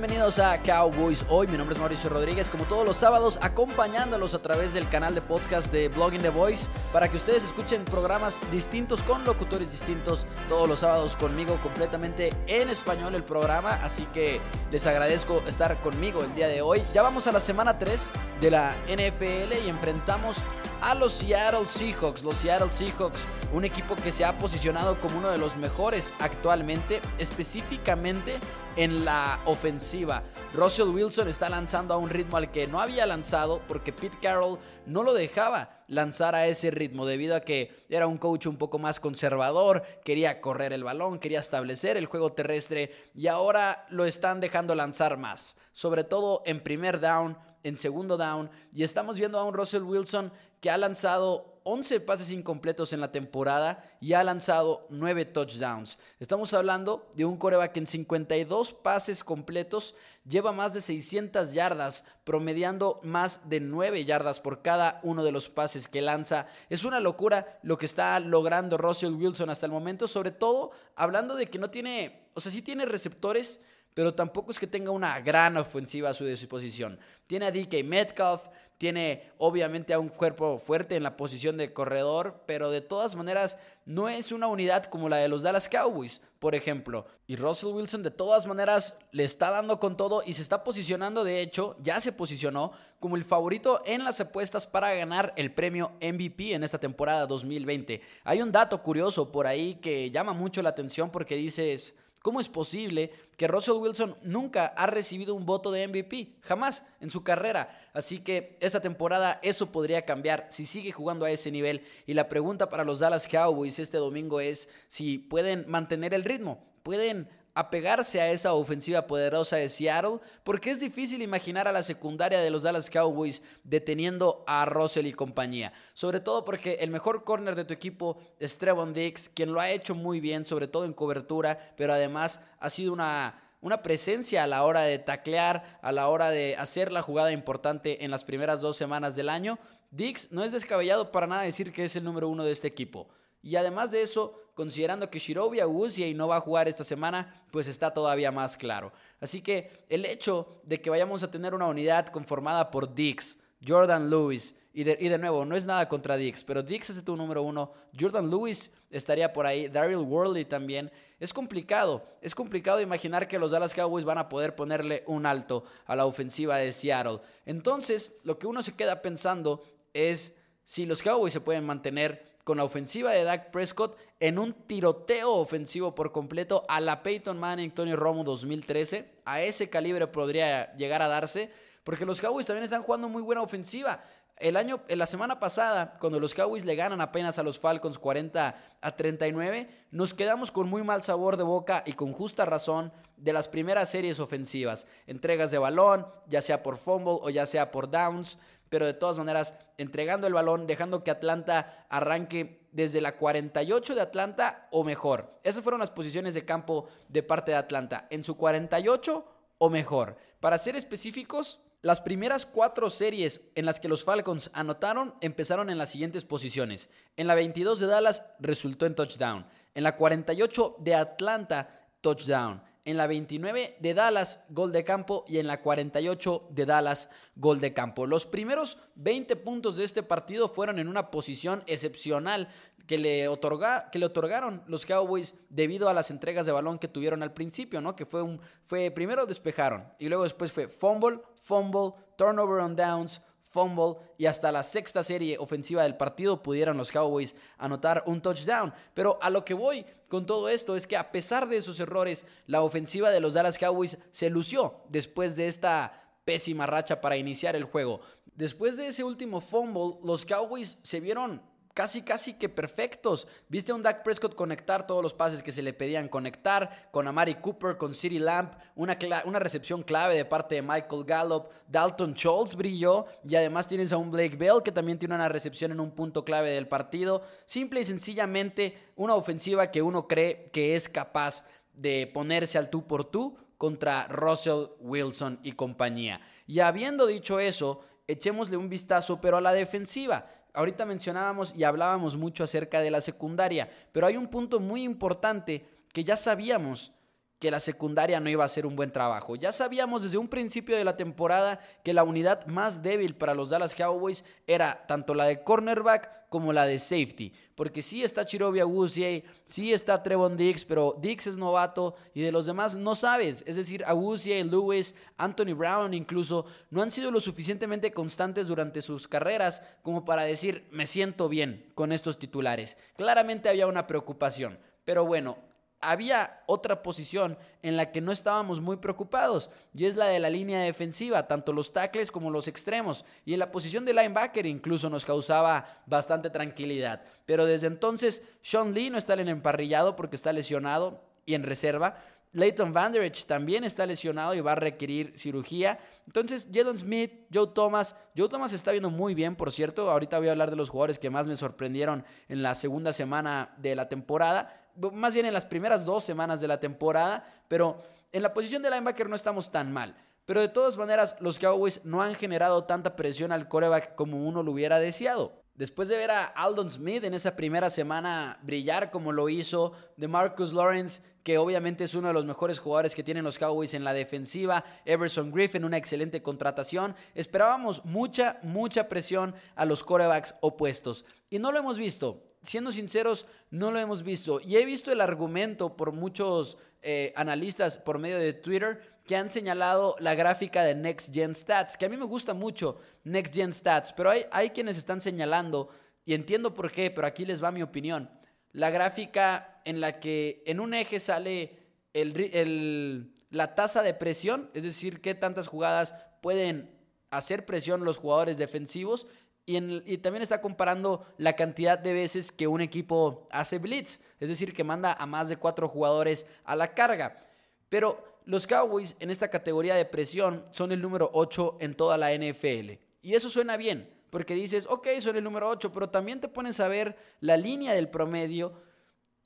bienvenidos a Cowboys. Hoy mi nombre es Mauricio Rodríguez, como todos los sábados, acompañándolos a través del canal de podcast de Blogging the Voice para que ustedes escuchen programas distintos con locutores distintos todos los sábados conmigo completamente en español el programa. Así que les agradezco estar conmigo el día de hoy. Ya vamos a la semana 3 de la NFL y enfrentamos a los Seattle Seahawks. Los Seattle Seahawks, un equipo que se ha posicionado como uno de los mejores actualmente, específicamente en la ofensiva. Russell Wilson está lanzando a un ritmo al que no había lanzado porque Pete Carroll no lo dejaba lanzar a ese ritmo debido a que era un coach un poco más conservador, quería correr el balón, quería establecer el juego terrestre y ahora lo están dejando lanzar más, sobre todo en primer down, en segundo down y estamos viendo a un Russell Wilson que ha lanzado 11 pases incompletos en la temporada y ha lanzado 9 touchdowns. Estamos hablando de un coreback en 52 pases completos lleva más de 600 yardas, promediando más de 9 yardas por cada uno de los pases que lanza. Es una locura lo que está logrando Russell Wilson hasta el momento, sobre todo hablando de que no tiene, o sea, sí tiene receptores, pero tampoco es que tenga una gran ofensiva a su disposición. Tiene a DK Metcalf, tiene obviamente a un cuerpo fuerte en la posición de corredor, pero de todas maneras no es una unidad como la de los Dallas Cowboys, por ejemplo. Y Russell Wilson de todas maneras le está dando con todo y se está posicionando, de hecho, ya se posicionó como el favorito en las apuestas para ganar el premio MVP en esta temporada 2020. Hay un dato curioso por ahí que llama mucho la atención porque dices... ¿Cómo es posible que Russell Wilson nunca ha recibido un voto de MVP? Jamás en su carrera. Así que esta temporada eso podría cambiar si sigue jugando a ese nivel. Y la pregunta para los Dallas Cowboys este domingo es si pueden mantener el ritmo. Pueden apegarse a esa ofensiva poderosa de Seattle, porque es difícil imaginar a la secundaria de los Dallas Cowboys deteniendo a Russell y compañía. Sobre todo porque el mejor corner de tu equipo es Trevon Dix, quien lo ha hecho muy bien, sobre todo en cobertura, pero además ha sido una una presencia a la hora de taclear, a la hora de hacer la jugada importante en las primeras dos semanas del año. Dix no es descabellado para nada decir que es el número uno de este equipo. Y además de eso, considerando que Shirobi y no va a jugar esta semana, pues está todavía más claro. Así que el hecho de que vayamos a tener una unidad conformada por Dix, Jordan Lewis, y de, nuevo, no es nada contra Dix, pero Dix es tu número uno, Jordan Lewis estaría por ahí, Daryl Worley también. Es complicado, es complicado imaginar que los Dallas Cowboys van a poder ponerle un alto a la ofensiva de Seattle. Entonces, lo que uno se queda pensando es si los Cowboys se pueden mantener con la ofensiva de Dak Prescott en un tiroteo ofensivo por completo a la Peyton Manning, Tony Romo 2013. A ese calibre podría llegar a darse, porque los Cowboys también están jugando muy buena ofensiva. El año, en la semana pasada, cuando los Cowboys le ganan apenas a los Falcons 40 a 39, nos quedamos con muy mal sabor de boca y con justa razón de las primeras series ofensivas. Entregas de balón, ya sea por fumble o ya sea por downs pero de todas maneras entregando el balón, dejando que Atlanta arranque desde la 48 de Atlanta o mejor. Esas fueron las posiciones de campo de parte de Atlanta, en su 48 o mejor. Para ser específicos, las primeras cuatro series en las que los Falcons anotaron empezaron en las siguientes posiciones. En la 22 de Dallas resultó en touchdown. En la 48 de Atlanta, touchdown en la 29 de Dallas, gol de campo, y en la 48 de Dallas, gol de campo. Los primeros 20 puntos de este partido fueron en una posición excepcional que le, otorga, que le otorgaron los Cowboys debido a las entregas de balón que tuvieron al principio, ¿no? Que fue un, fue, primero despejaron, y luego después fue fumble, fumble, turnover on downs, fumble y hasta la sexta serie ofensiva del partido pudieron los Cowboys anotar un touchdown. Pero a lo que voy con todo esto es que a pesar de esos errores, la ofensiva de los Dallas Cowboys se lució después de esta pésima racha para iniciar el juego. Después de ese último fumble, los Cowboys se vieron casi, casi que perfectos. Viste a un Dak Prescott conectar todos los pases que se le pedían conectar, con Amari Cooper, con City Lamp, una, una recepción clave de parte de Michael Gallup, Dalton Schultz brilló y además tienes a un Blake Bell que también tiene una recepción en un punto clave del partido. Simple y sencillamente una ofensiva que uno cree que es capaz de ponerse al tú por tú contra Russell Wilson y compañía. Y habiendo dicho eso, echémosle un vistazo, pero a la defensiva ahorita mencionábamos y hablábamos mucho acerca de la secundaria, pero hay un punto muy importante que ya sabíamos que la secundaria no iba a hacer un buen trabajo. Ya sabíamos desde un principio de la temporada que la unidad más débil para los Dallas Cowboys era tanto la de cornerback como la de safety. Porque sí está Chirovia Awuzie, sí está Trevon Dix, pero Dix es novato y de los demás no sabes. Es decir, Awuzie, Lewis, Anthony Brown incluso no han sido lo suficientemente constantes durante sus carreras como para decir me siento bien con estos titulares. Claramente había una preocupación. Pero bueno, había otra posición en la que no estábamos muy preocupados y es la de la línea defensiva, tanto los tackles como los extremos y en la posición de linebacker incluso nos causaba bastante tranquilidad. Pero desde entonces Sean Lee no está en el emparrillado porque está lesionado y en reserva. Leighton Vanderich también está lesionado y va a requerir cirugía. Entonces, Jalen Smith, Joe Thomas. Joe Thomas está viendo muy bien, por cierto. Ahorita voy a hablar de los jugadores que más me sorprendieron en la segunda semana de la temporada más bien en las primeras dos semanas de la temporada, pero en la posición de linebacker no estamos tan mal. Pero de todas maneras, los Cowboys no han generado tanta presión al coreback como uno lo hubiera deseado. Después de ver a Aldon Smith en esa primera semana brillar como lo hizo, de Marcus Lawrence, que obviamente es uno de los mejores jugadores que tienen los Cowboys en la defensiva, Everson Griffin, una excelente contratación, esperábamos mucha, mucha presión a los corebacks opuestos. Y no lo hemos visto siendo sinceros, no lo hemos visto. Y he visto el argumento por muchos eh, analistas por medio de Twitter que han señalado la gráfica de Next Gen Stats, que a mí me gusta mucho Next Gen Stats, pero hay, hay quienes están señalando, y entiendo por qué, pero aquí les va mi opinión. La gráfica en la que en un eje sale el, la tasa de presión, es decir, qué tantas jugadas pueden hacer presión los jugadores defensivos y, también está comparando la cantidad de veces que un equipo hace blitz, es decir, que manda a más de cuatro jugadores a la carga. Pero los Cowboys en esta categoría de presión son el número 8 en toda la NFL. Y eso suena bien, porque dices, ok, son el número 8, pero también te pones a ver la línea del promedio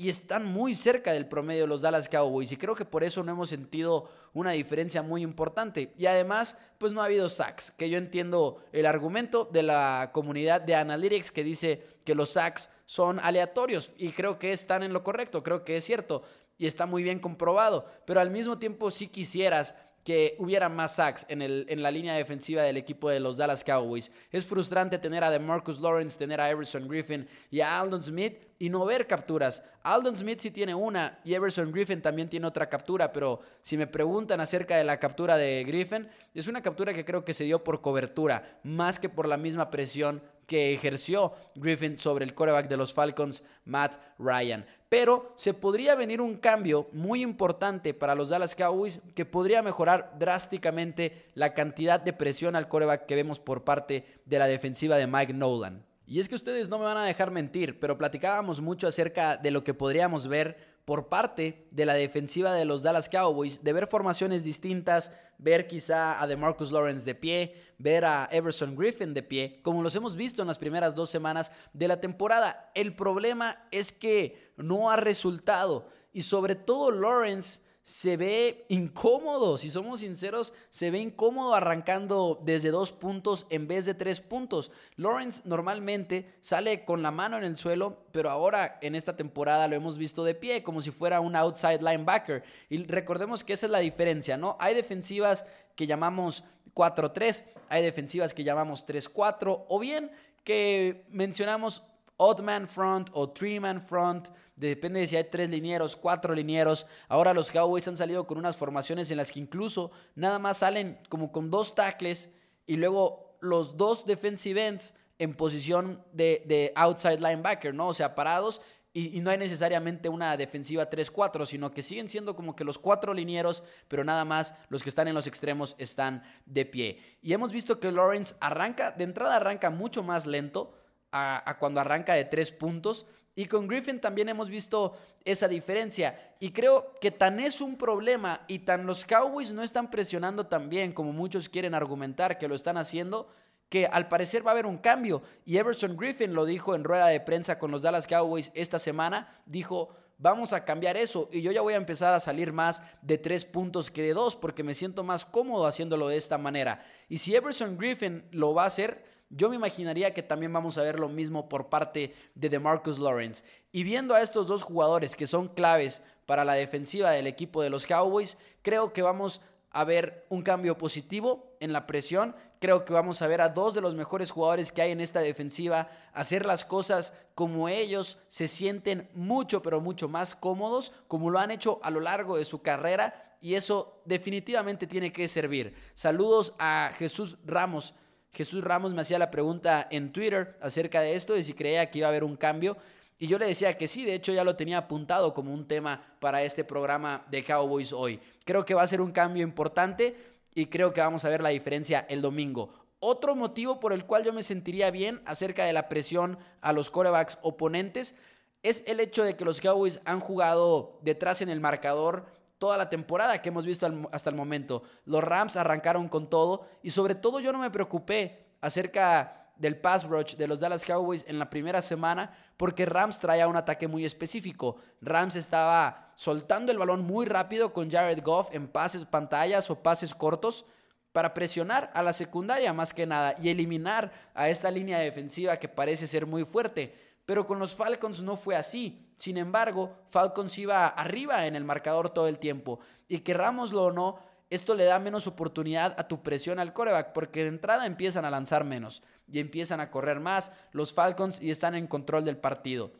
y están muy cerca del promedio los Dallas Cowboys y creo que por eso no hemos sentido una diferencia muy importante. Y además, pues no ha habido sacks, que yo entiendo el argumento de la comunidad de Analytics que dice que los sacks son aleatorios y creo que están en lo correcto, creo que es cierto y está muy bien comprobado, pero al mismo tiempo si quisieras que hubiera más sacks en, el, en la línea defensiva del equipo de los Dallas Cowboys. Es frustrante tener a DeMarcus Lawrence, tener a Everson Griffin y a Aldon Smith y no ver capturas. Aldon Smith sí tiene una y Everson Griffin también tiene otra captura, pero si me preguntan acerca de la captura de Griffin, es una captura que creo que se dio por cobertura, más que por la misma presión que ejerció Griffin sobre el coreback de los Falcons, Matt Ryan. Pero se podría venir un cambio muy importante para los Dallas Cowboys que podría mejorar drásticamente la cantidad de presión al coreback que vemos por parte de la defensiva de Mike Nolan. Y es que ustedes no me van a dejar mentir, pero platicábamos mucho acerca de lo que podríamos ver por parte de la defensiva de los Dallas Cowboys, de ver formaciones distintas, ver quizá a DeMarcus Lawrence de pie, ver a Everson Griffin de pie, como los hemos visto en las primeras dos semanas de la temporada. El problema es que no ha resultado y sobre todo Lawrence se ve incómodo, si somos sinceros, se ve incómodo arrancando desde dos puntos en vez de tres puntos. Lawrence normalmente sale con la mano en el suelo, pero ahora en esta temporada lo hemos visto de pie, como si fuera un outside linebacker. Y recordemos que esa es la diferencia, ¿no? Hay defensivas que llamamos 4-3, hay defensivas que llamamos 3-4, o bien que mencionamos odd man front o three man front Depende de si hay tres linieros, cuatro linieros. Ahora los Cowboys han salido con unas formaciones en las que incluso nada más salen como con dos tackles y luego los dos defensive ends en posición de, outside linebacker, ¿no? O sea, parados y, no hay necesariamente una defensiva 3-4, sino que siguen siendo como que los cuatro linieros, pero nada más los que están en los extremos están de pie. Y hemos visto que Lawrence arranca, de entrada arranca mucho más lento a cuando arranca de tres puntos. Y con Griffin también hemos visto esa diferencia. Y creo que tan es un problema y tan los Cowboys no están presionando tan bien como muchos quieren argumentar que lo están haciendo, que al parecer va a haber un cambio. Y Everson Griffin lo dijo en rueda de prensa con los Dallas Cowboys esta semana. Dijo, vamos a cambiar eso. Y yo ya voy a empezar a salir más de tres puntos que de dos porque me siento más cómodo haciéndolo de esta manera. Y si Everson Griffin lo va a hacer yo me imaginaría que también vamos a ver lo mismo por parte de DeMarcus Lawrence. Y viendo a estos dos jugadores que son claves para la defensiva del equipo de los Cowboys. Creo que vamos a ver un cambio positivo en la presión. Creo que vamos a ver a dos de los mejores jugadores que hay en esta defensiva hacer las cosas como ellos se sienten mucho, pero mucho más cómodos, como lo han hecho a lo largo de su carrera. Y eso definitivamente tiene que servir. Saludos a Jesús Ramos. Jesús Ramos me hacía la pregunta en Twitter acerca de esto, de si creía que iba a haber un cambio. Y yo le decía que sí, de hecho ya lo tenía apuntado como un tema para este programa de Cowboys hoy. Creo que va a ser un cambio importante y creo que vamos a ver la diferencia el domingo. Otro motivo por el cual yo me sentiría bien acerca de la presión a los corebacks oponentes es el hecho de que los Cowboys han jugado detrás en el marcador toda la temporada que hemos visto hasta el momento. Los Rams arrancaron con todo y sobre todo yo no me preocupé acerca del pass rush de los Dallas Cowboys en la primera semana porque Rams traía un ataque muy específico. Rams estaba soltando el balón muy rápido con Jared Goff en pases pantallas o pases cortos para presionar a la secundaria más que nada y eliminar a esta línea defensiva que parece ser muy fuerte. Pero con los Falcons no fue así. Sin embargo, Falcons iba arriba en el marcador todo el tiempo. Y querrámoslo o no, esto le da menos oportunidad a tu presión al coreback porque de entrada empiezan a lanzar menos y empiezan a correr más los Falcons y están en control del partido.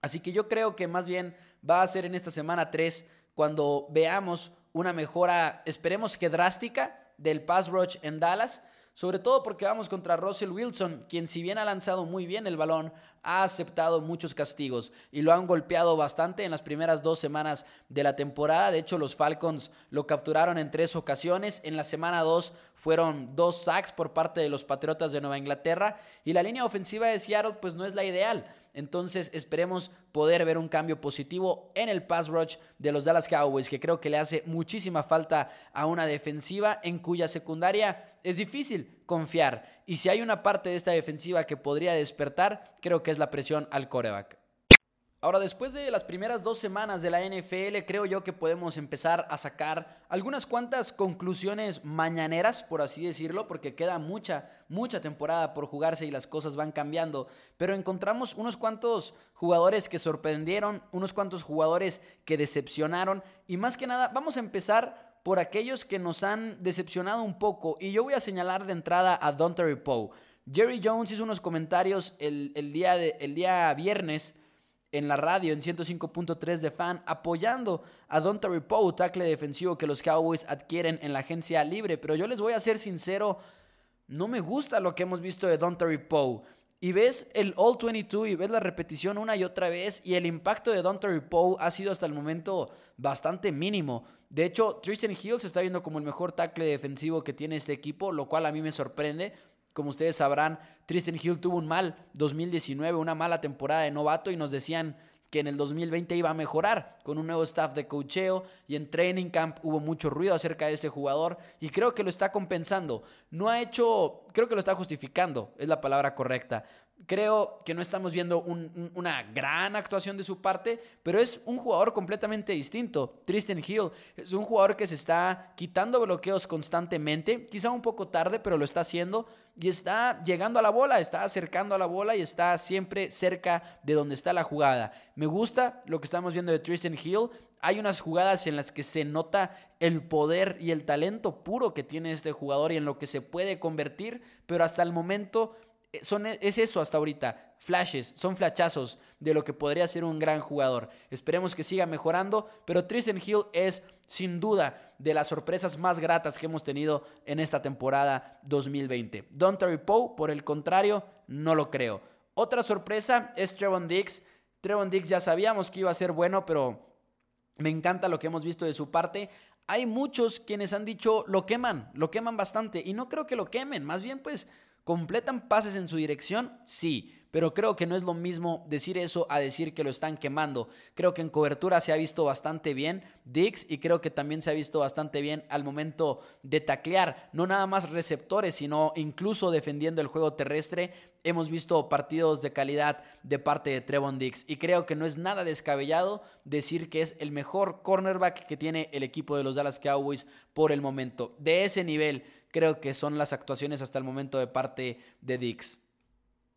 Así que yo creo que más bien va a ser en esta semana 3 cuando veamos una mejora, esperemos que drástica, del pass rush en Dallas, sobre todo porque vamos contra Russell Wilson, quien si bien ha lanzado muy bien el balón, ha aceptado muchos castigos y lo han golpeado bastante en las primeras dos semanas de la temporada. De hecho, los Falcons lo capturaron en tres ocasiones. En la semana dos fueron dos sacks por parte de los Patriotas de Nueva Inglaterra y la línea ofensiva de Seattle pues no es la ideal. Entonces esperemos poder ver un cambio positivo en el pass rush de los Dallas Cowboys, que creo que le hace muchísima falta a una defensiva en cuya secundaria es difícil confiar. Y si hay una parte de esta defensiva que podría despertar, creo que es la presión al coreback. Ahora, después de las primeras dos semanas de la NFL, creo yo que podemos empezar a sacar algunas cuantas conclusiones mañaneras, por así decirlo, porque queda mucha, mucha temporada por jugarse y las cosas van cambiando. Pero encontramos unos cuantos jugadores que sorprendieron, unos cuantos jugadores que decepcionaron y más que nada, vamos a empezar por aquellos que nos han decepcionado un poco. Y yo voy a señalar de entrada a Don Terry Poe. Jerry Jones hizo unos comentarios el, día, de, el día viernes en la radio en 105.3 de fan apoyando a Terry Poe, tackle defensivo que los Cowboys adquieren en la agencia libre. Pero yo les voy a ser sincero, no me gusta lo que hemos visto de Terry Poe. Y ves el All 22 y ves la repetición una y otra vez y el impacto de Terry Poe ha sido hasta el momento bastante mínimo. De hecho, Tristan Hill se está viendo como el mejor tackle defensivo que tiene este equipo, lo cual a mí me sorprende como ustedes sabrán, Tristan Hill tuvo un mal 2019, una mala temporada de novato y nos decían que en el 2020 iba a mejorar con un nuevo staff de cocheo y en training camp hubo mucho ruido acerca de ese jugador y creo que lo está compensando. No ha hecho, creo que lo está justificando, es la palabra correcta. Creo que no estamos viendo una gran actuación de su parte, pero es un jugador completamente distinto. Tristan Hill es un jugador que se está quitando bloqueos constantemente, quizá un poco tarde, pero lo está haciendo y está llegando a la bola, está acercando a la bola y está siempre cerca de donde está la jugada. Me gusta lo que estamos viendo de Tristan Hill. Hay unas jugadas en las que se nota el poder y el talento puro que tiene este jugador y en lo que se puede convertir, pero hasta el momento son, es eso hasta ahorita, flashes, son flachazos de lo que podría ser un gran jugador. Esperemos que siga mejorando, pero Tristan Hill es sin duda de las sorpresas más gratas que hemos tenido en esta temporada 2020. Don Poe, por el contrario, no lo creo. Otra sorpresa es Trevon Dix. Trevon Dix ya sabíamos que iba a ser bueno, pero me encanta lo que hemos visto de su parte. Hay muchos quienes han dicho lo queman, lo queman bastante y no creo que lo quemen, más bien pues ¿Completan pases en su dirección? Sí, pero creo que no es lo mismo decir eso a decir que lo están quemando. Creo que en cobertura se ha visto bastante bien Dix y creo que también se ha visto bastante bien al momento de taclear, no nada más receptores, sino incluso defendiendo el juego terrestre. Hemos visto partidos de calidad de parte de Trevon Dix y creo que no es nada descabellado decir que es el mejor cornerback que tiene el equipo de los Dallas Cowboys por el momento. De ese nivel creo que son las actuaciones hasta el momento de parte de Dix.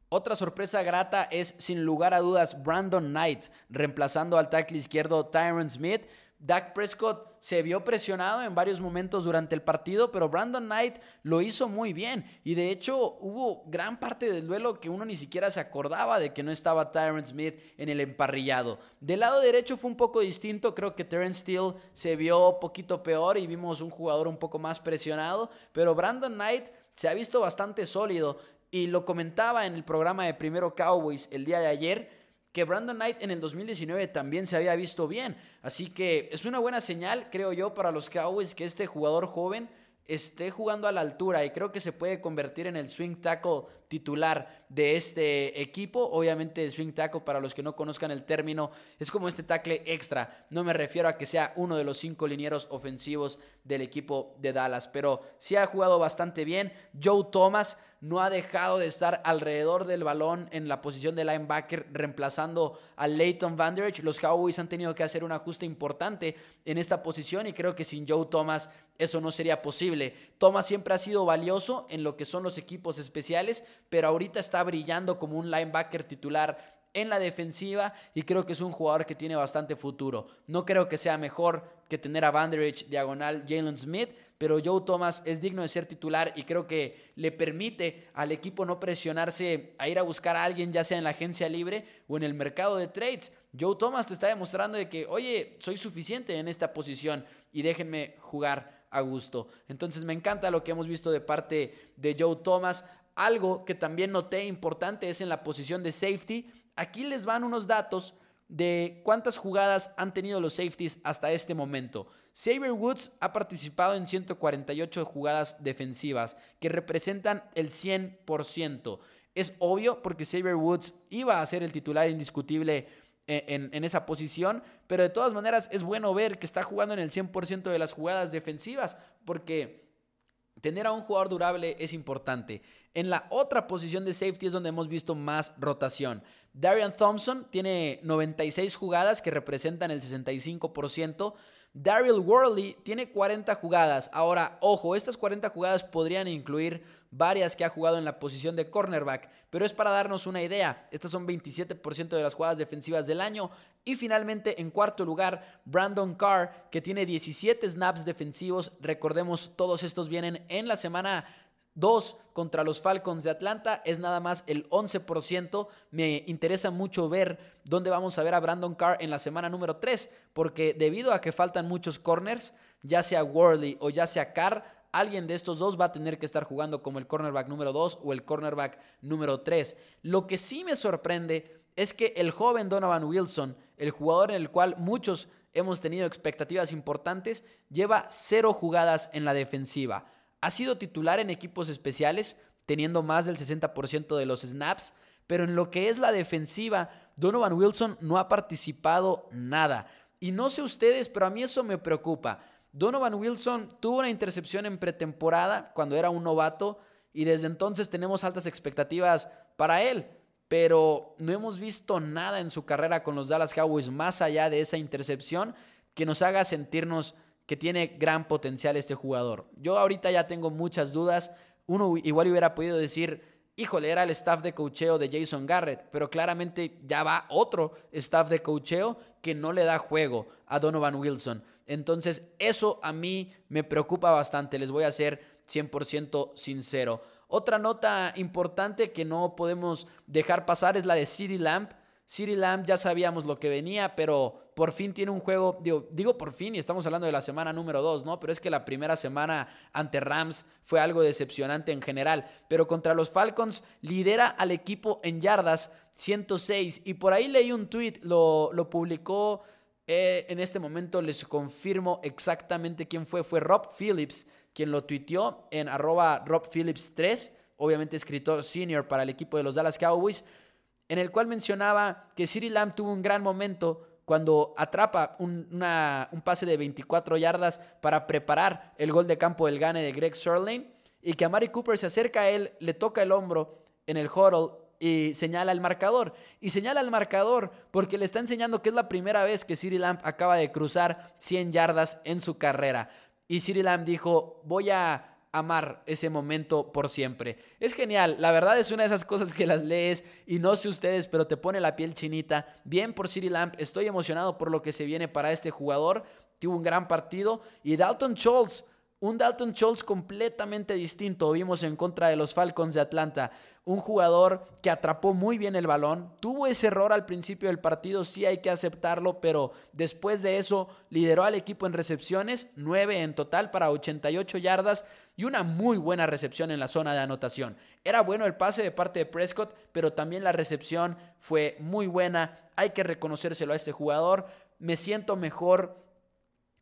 Otra sorpresa grata es, sin lugar a dudas, Brandon Knight, reemplazando al tackle izquierdo Tyron Smith. Dak Prescott se vio presionado en varios momentos durante el partido, pero Brandon Knight lo hizo muy bien. Y de hecho hubo gran parte del duelo que uno ni siquiera se acordaba de que no estaba Tyron Smith en el emparrillado. Del lado derecho fue un poco distinto, creo que Terrence Steele se vio poquito peor y vimos un jugador un poco más presionado, pero Brandon Knight se ha visto bastante sólido. Y lo comentaba en el programa de Primero Cowboys el día de ayer que Brandon Knight en el 2019 también se había visto bien. Así que es una buena señal, creo yo, para los Cowboys que este jugador joven esté jugando a la altura y creo que se puede convertir en el swing tackle titular de este equipo. Obviamente swing tackle, para los que no conozcan el término, es como este tackle extra. No me refiero a que sea uno de los cinco linieros ofensivos del equipo de Dallas, pero sí ha jugado bastante bien. Joe Thomas no ha dejado de estar alrededor del balón en la posición de linebacker, reemplazando a Leighton Vanderich. Los Cowboys han tenido que hacer un ajuste importante en esta posición y creo que sin Joe Thomas eso no sería posible. Thomas siempre ha sido valioso en lo que son los equipos especiales, pero ahorita está brillando como un linebacker titular en la defensiva y creo que es un jugador que tiene bastante futuro. No creo que sea mejor que tener a Vanderich diagonal Jalen Smith, pero Joe Thomas es digno de ser titular y creo que le permite al equipo no presionarse a ir a buscar a alguien, ya sea en la agencia libre o en el mercado de trades. Joe Thomas te está demostrando de que, oye, soy suficiente en esta posición y déjenme jugar a gusto. Entonces me encanta lo que hemos visto de parte de Joe Thomas. Algo que también noté importante es en la posición de safety. Aquí les van unos datos de cuántas jugadas han tenido los safeties hasta este momento. Saber Woods ha participado en 148 jugadas defensivas que representan el 100%. Es obvio porque Saber Woods iba a ser el titular indiscutible eh, en, en, esa posición, pero de todas maneras es bueno ver que está jugando en el 100% de las jugadas defensivas porque tener a un jugador durable es importante. En la otra posición de safety es donde hemos visto más rotación. Darian Thompson tiene 96 jugadas que representan el 65%. Daryl Worley tiene 40 jugadas. Ahora, ojo, estas 40 jugadas podrían incluir varias que ha jugado en la posición de cornerback, pero es para darnos una idea. Estas son 27% de las jugadas defensivas del año. Y finalmente, en cuarto lugar, Brandon Carr, que tiene 17 snaps defensivos. Recordemos, todos estos vienen en la semana 2 contra los Falcons de Atlanta es nada más el 11%. Me interesa mucho ver dónde vamos a ver a Brandon Carr en la semana número 3, porque debido a que faltan muchos corners, ya sea Worley o ya sea Carr, alguien de estos dos va a tener que estar jugando como el cornerback número 2 o el cornerback número 3. Lo que sí me sorprende es que el joven Donovan Wilson, el jugador en el cual muchos hemos tenido expectativas importantes, lleva cero jugadas en la defensiva. Ha sido titular en equipos especiales, teniendo más del 60% de los snaps, pero en lo que es la defensiva, Donovan Wilson no ha participado nada. Y no sé ustedes, pero a mí eso me preocupa. Donovan Wilson tuvo una intercepción en pretemporada cuando era un novato y desde entonces tenemos altas expectativas para él, pero no hemos visto nada en su carrera con los Dallas Cowboys más allá de esa intercepción que nos haga sentirnos que tiene gran potencial este jugador. Yo ahorita ya tengo muchas dudas. Uno igual hubiera podido decir, híjole, era el staff de cocheo de Jason Garrett, pero claramente ya va otro staff de cocheo que no le da juego a Donovan Wilson. Entonces, eso a mí me preocupa bastante, les voy a ser 100% sincero. Otra nota importante que no podemos dejar pasar es la de City Lamp. City Lamb ya sabíamos lo que venía, pero por fin tiene un juego, digo, por fin y estamos hablando de la semana número 2, ¿no? Pero es que la primera semana ante Rams fue algo decepcionante en general, pero contra los Falcons lidera al equipo en yardas 106 y por ahí leí un tweet, lo, lo publicó, eh, en este momento les confirmo exactamente quién fue, fue Rob Phillips quien lo tuiteó en arroba Rob Phillips 3, obviamente escritor senior para el equipo de los Dallas Cowboys en el cual mencionaba que Siri Lamb tuvo un gran momento cuando atrapa un, pase de 24 yardas para preparar el gol de campo del gane de Greg Sirlane y que a Mari Cooper se acerca a él, le toca el hombro en el huddle y señala al marcador. Y señala al marcador porque le está enseñando que es la primera vez que Siri Lamb acaba de cruzar 100 yardas en su carrera. Y Siri Lamb dijo, voy a amar ese momento por siempre. Es genial, la verdad es una de esas cosas que las lees y no sé ustedes, pero te pone la piel chinita. Bien por City Lamp, estoy emocionado por lo que se viene para este jugador. Tuvo un gran partido y Dalton Schultz, un Dalton Schultz completamente distinto, vimos en contra de los Falcons de Atlanta un jugador que atrapó muy bien el balón. Tuvo ese error al principio del partido, sí hay que aceptarlo, pero después de eso lideró al equipo en recepciones, 9 en total para 88 yardas y una muy buena recepción en la zona de anotación. Era bueno el pase de parte de Prescott, pero también la recepción fue muy buena. Hay que reconocérselo a este jugador. Me siento mejor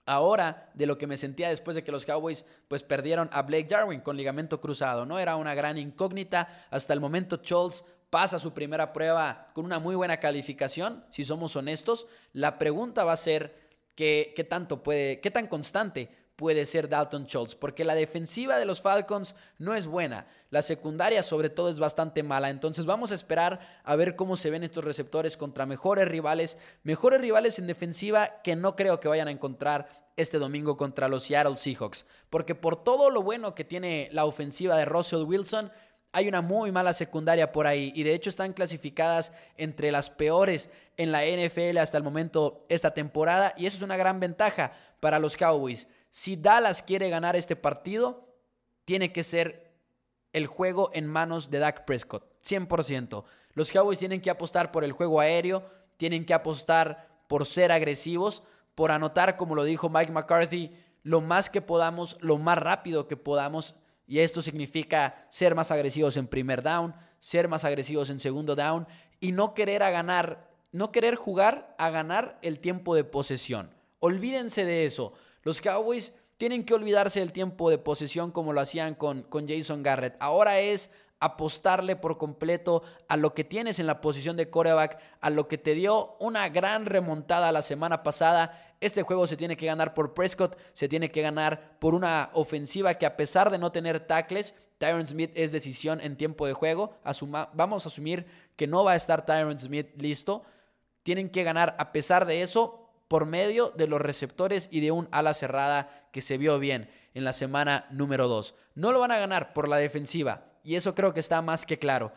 ahora de lo que me sentía después de que los Cowboys pues perdieron a Blake Jarwin con ligamento cruzado, ¿no? Era una gran incógnita. Hasta el momento Schultz pasa su primera prueba con una muy buena calificación, si somos honestos. La pregunta va a ser qué, qué tanto puede, qué tan constante puede ser Dalton Schultz, porque la defensiva de los Falcons no es buena, la secundaria sobre todo es bastante mala, entonces vamos a esperar a ver cómo se ven estos receptores contra mejores rivales, mejores rivales en defensiva que no creo que vayan a encontrar este domingo contra los Seattle Seahawks, porque por todo lo bueno que tiene la ofensiva de Russell Wilson, hay una muy mala secundaria por ahí y de hecho están clasificadas entre las peores en la NFL hasta el momento esta temporada y eso es una gran ventaja para los Cowboys. Si Dallas quiere ganar este partido, tiene que ser el juego en manos de Dak Prescott, 100%. Los Cowboys tienen que apostar por el juego aéreo, tienen que apostar por ser agresivos, por anotar, como lo dijo Mike McCarthy, lo más que podamos, lo más rápido que podamos. Y esto significa ser más agresivos en primer down, ser más agresivos en segundo down y no querer a ganar, no querer jugar a ganar el tiempo de posesión. Olvídense de eso. Los Cowboys tienen que olvidarse del tiempo de posesión como lo hacían con, con Jason Garrett. Ahora es apostarle por completo a lo que tienes en la posición de coreback, a lo que te dio una gran remontada la semana pasada. Este juego se tiene que ganar por Prescott, se tiene que ganar por una ofensiva que a pesar de no tener tackles, Tyron Smith es decisión en tiempo de juego. vamos a asumir que no va a estar Tyron Smith listo. Tienen que ganar a pesar de eso por medio de los receptores y de un ala cerrada que se vio bien en la semana número 2. No lo van a ganar por la defensiva y eso creo que está más que claro.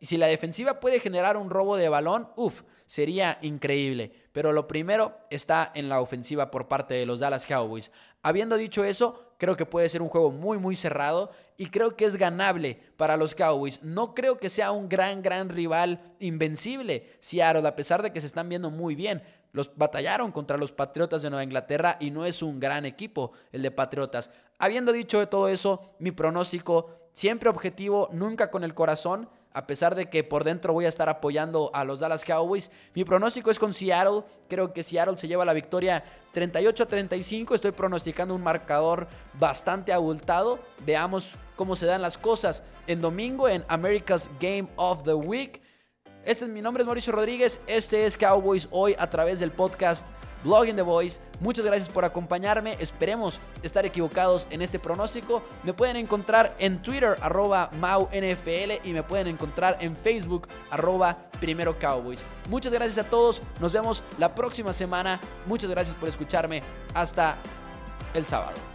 Si la defensiva puede generar un robo de balón, uff, sería increíble. Pero lo primero está en la ofensiva por parte de los Dallas Cowboys. Habiendo dicho eso, creo que puede ser un juego muy, muy cerrado y creo que es ganable para los Cowboys. No creo que sea un gran, gran rival invencible, Seattle, a pesar de que se están viendo muy bien. Los batallaron contra los Patriotas de Nueva Inglaterra y no es un gran equipo el de Patriotas. Habiendo dicho de todo eso, mi pronóstico siempre objetivo, nunca con el corazón, a pesar de que por dentro voy a estar apoyando a los Dallas Cowboys. Mi pronóstico es con Seattle. Creo que Seattle se lleva la victoria 38 a 35. Estoy pronosticando un marcador bastante abultado. Veamos cómo se dan las cosas en domingo en America's Game of the Week. Este es mi nombre es Mauricio Rodríguez. Este es Cowboys hoy a través del podcast Blogging the Voice. Muchas gracias por acompañarme. Esperemos estar equivocados en este pronóstico. Me pueden encontrar en Twitter, arroba MauNFL, y me pueden encontrar en Facebook, arroba Primero Cowboys. Muchas gracias a todos. Nos vemos la próxima semana. Muchas gracias por escucharme. Hasta el sábado.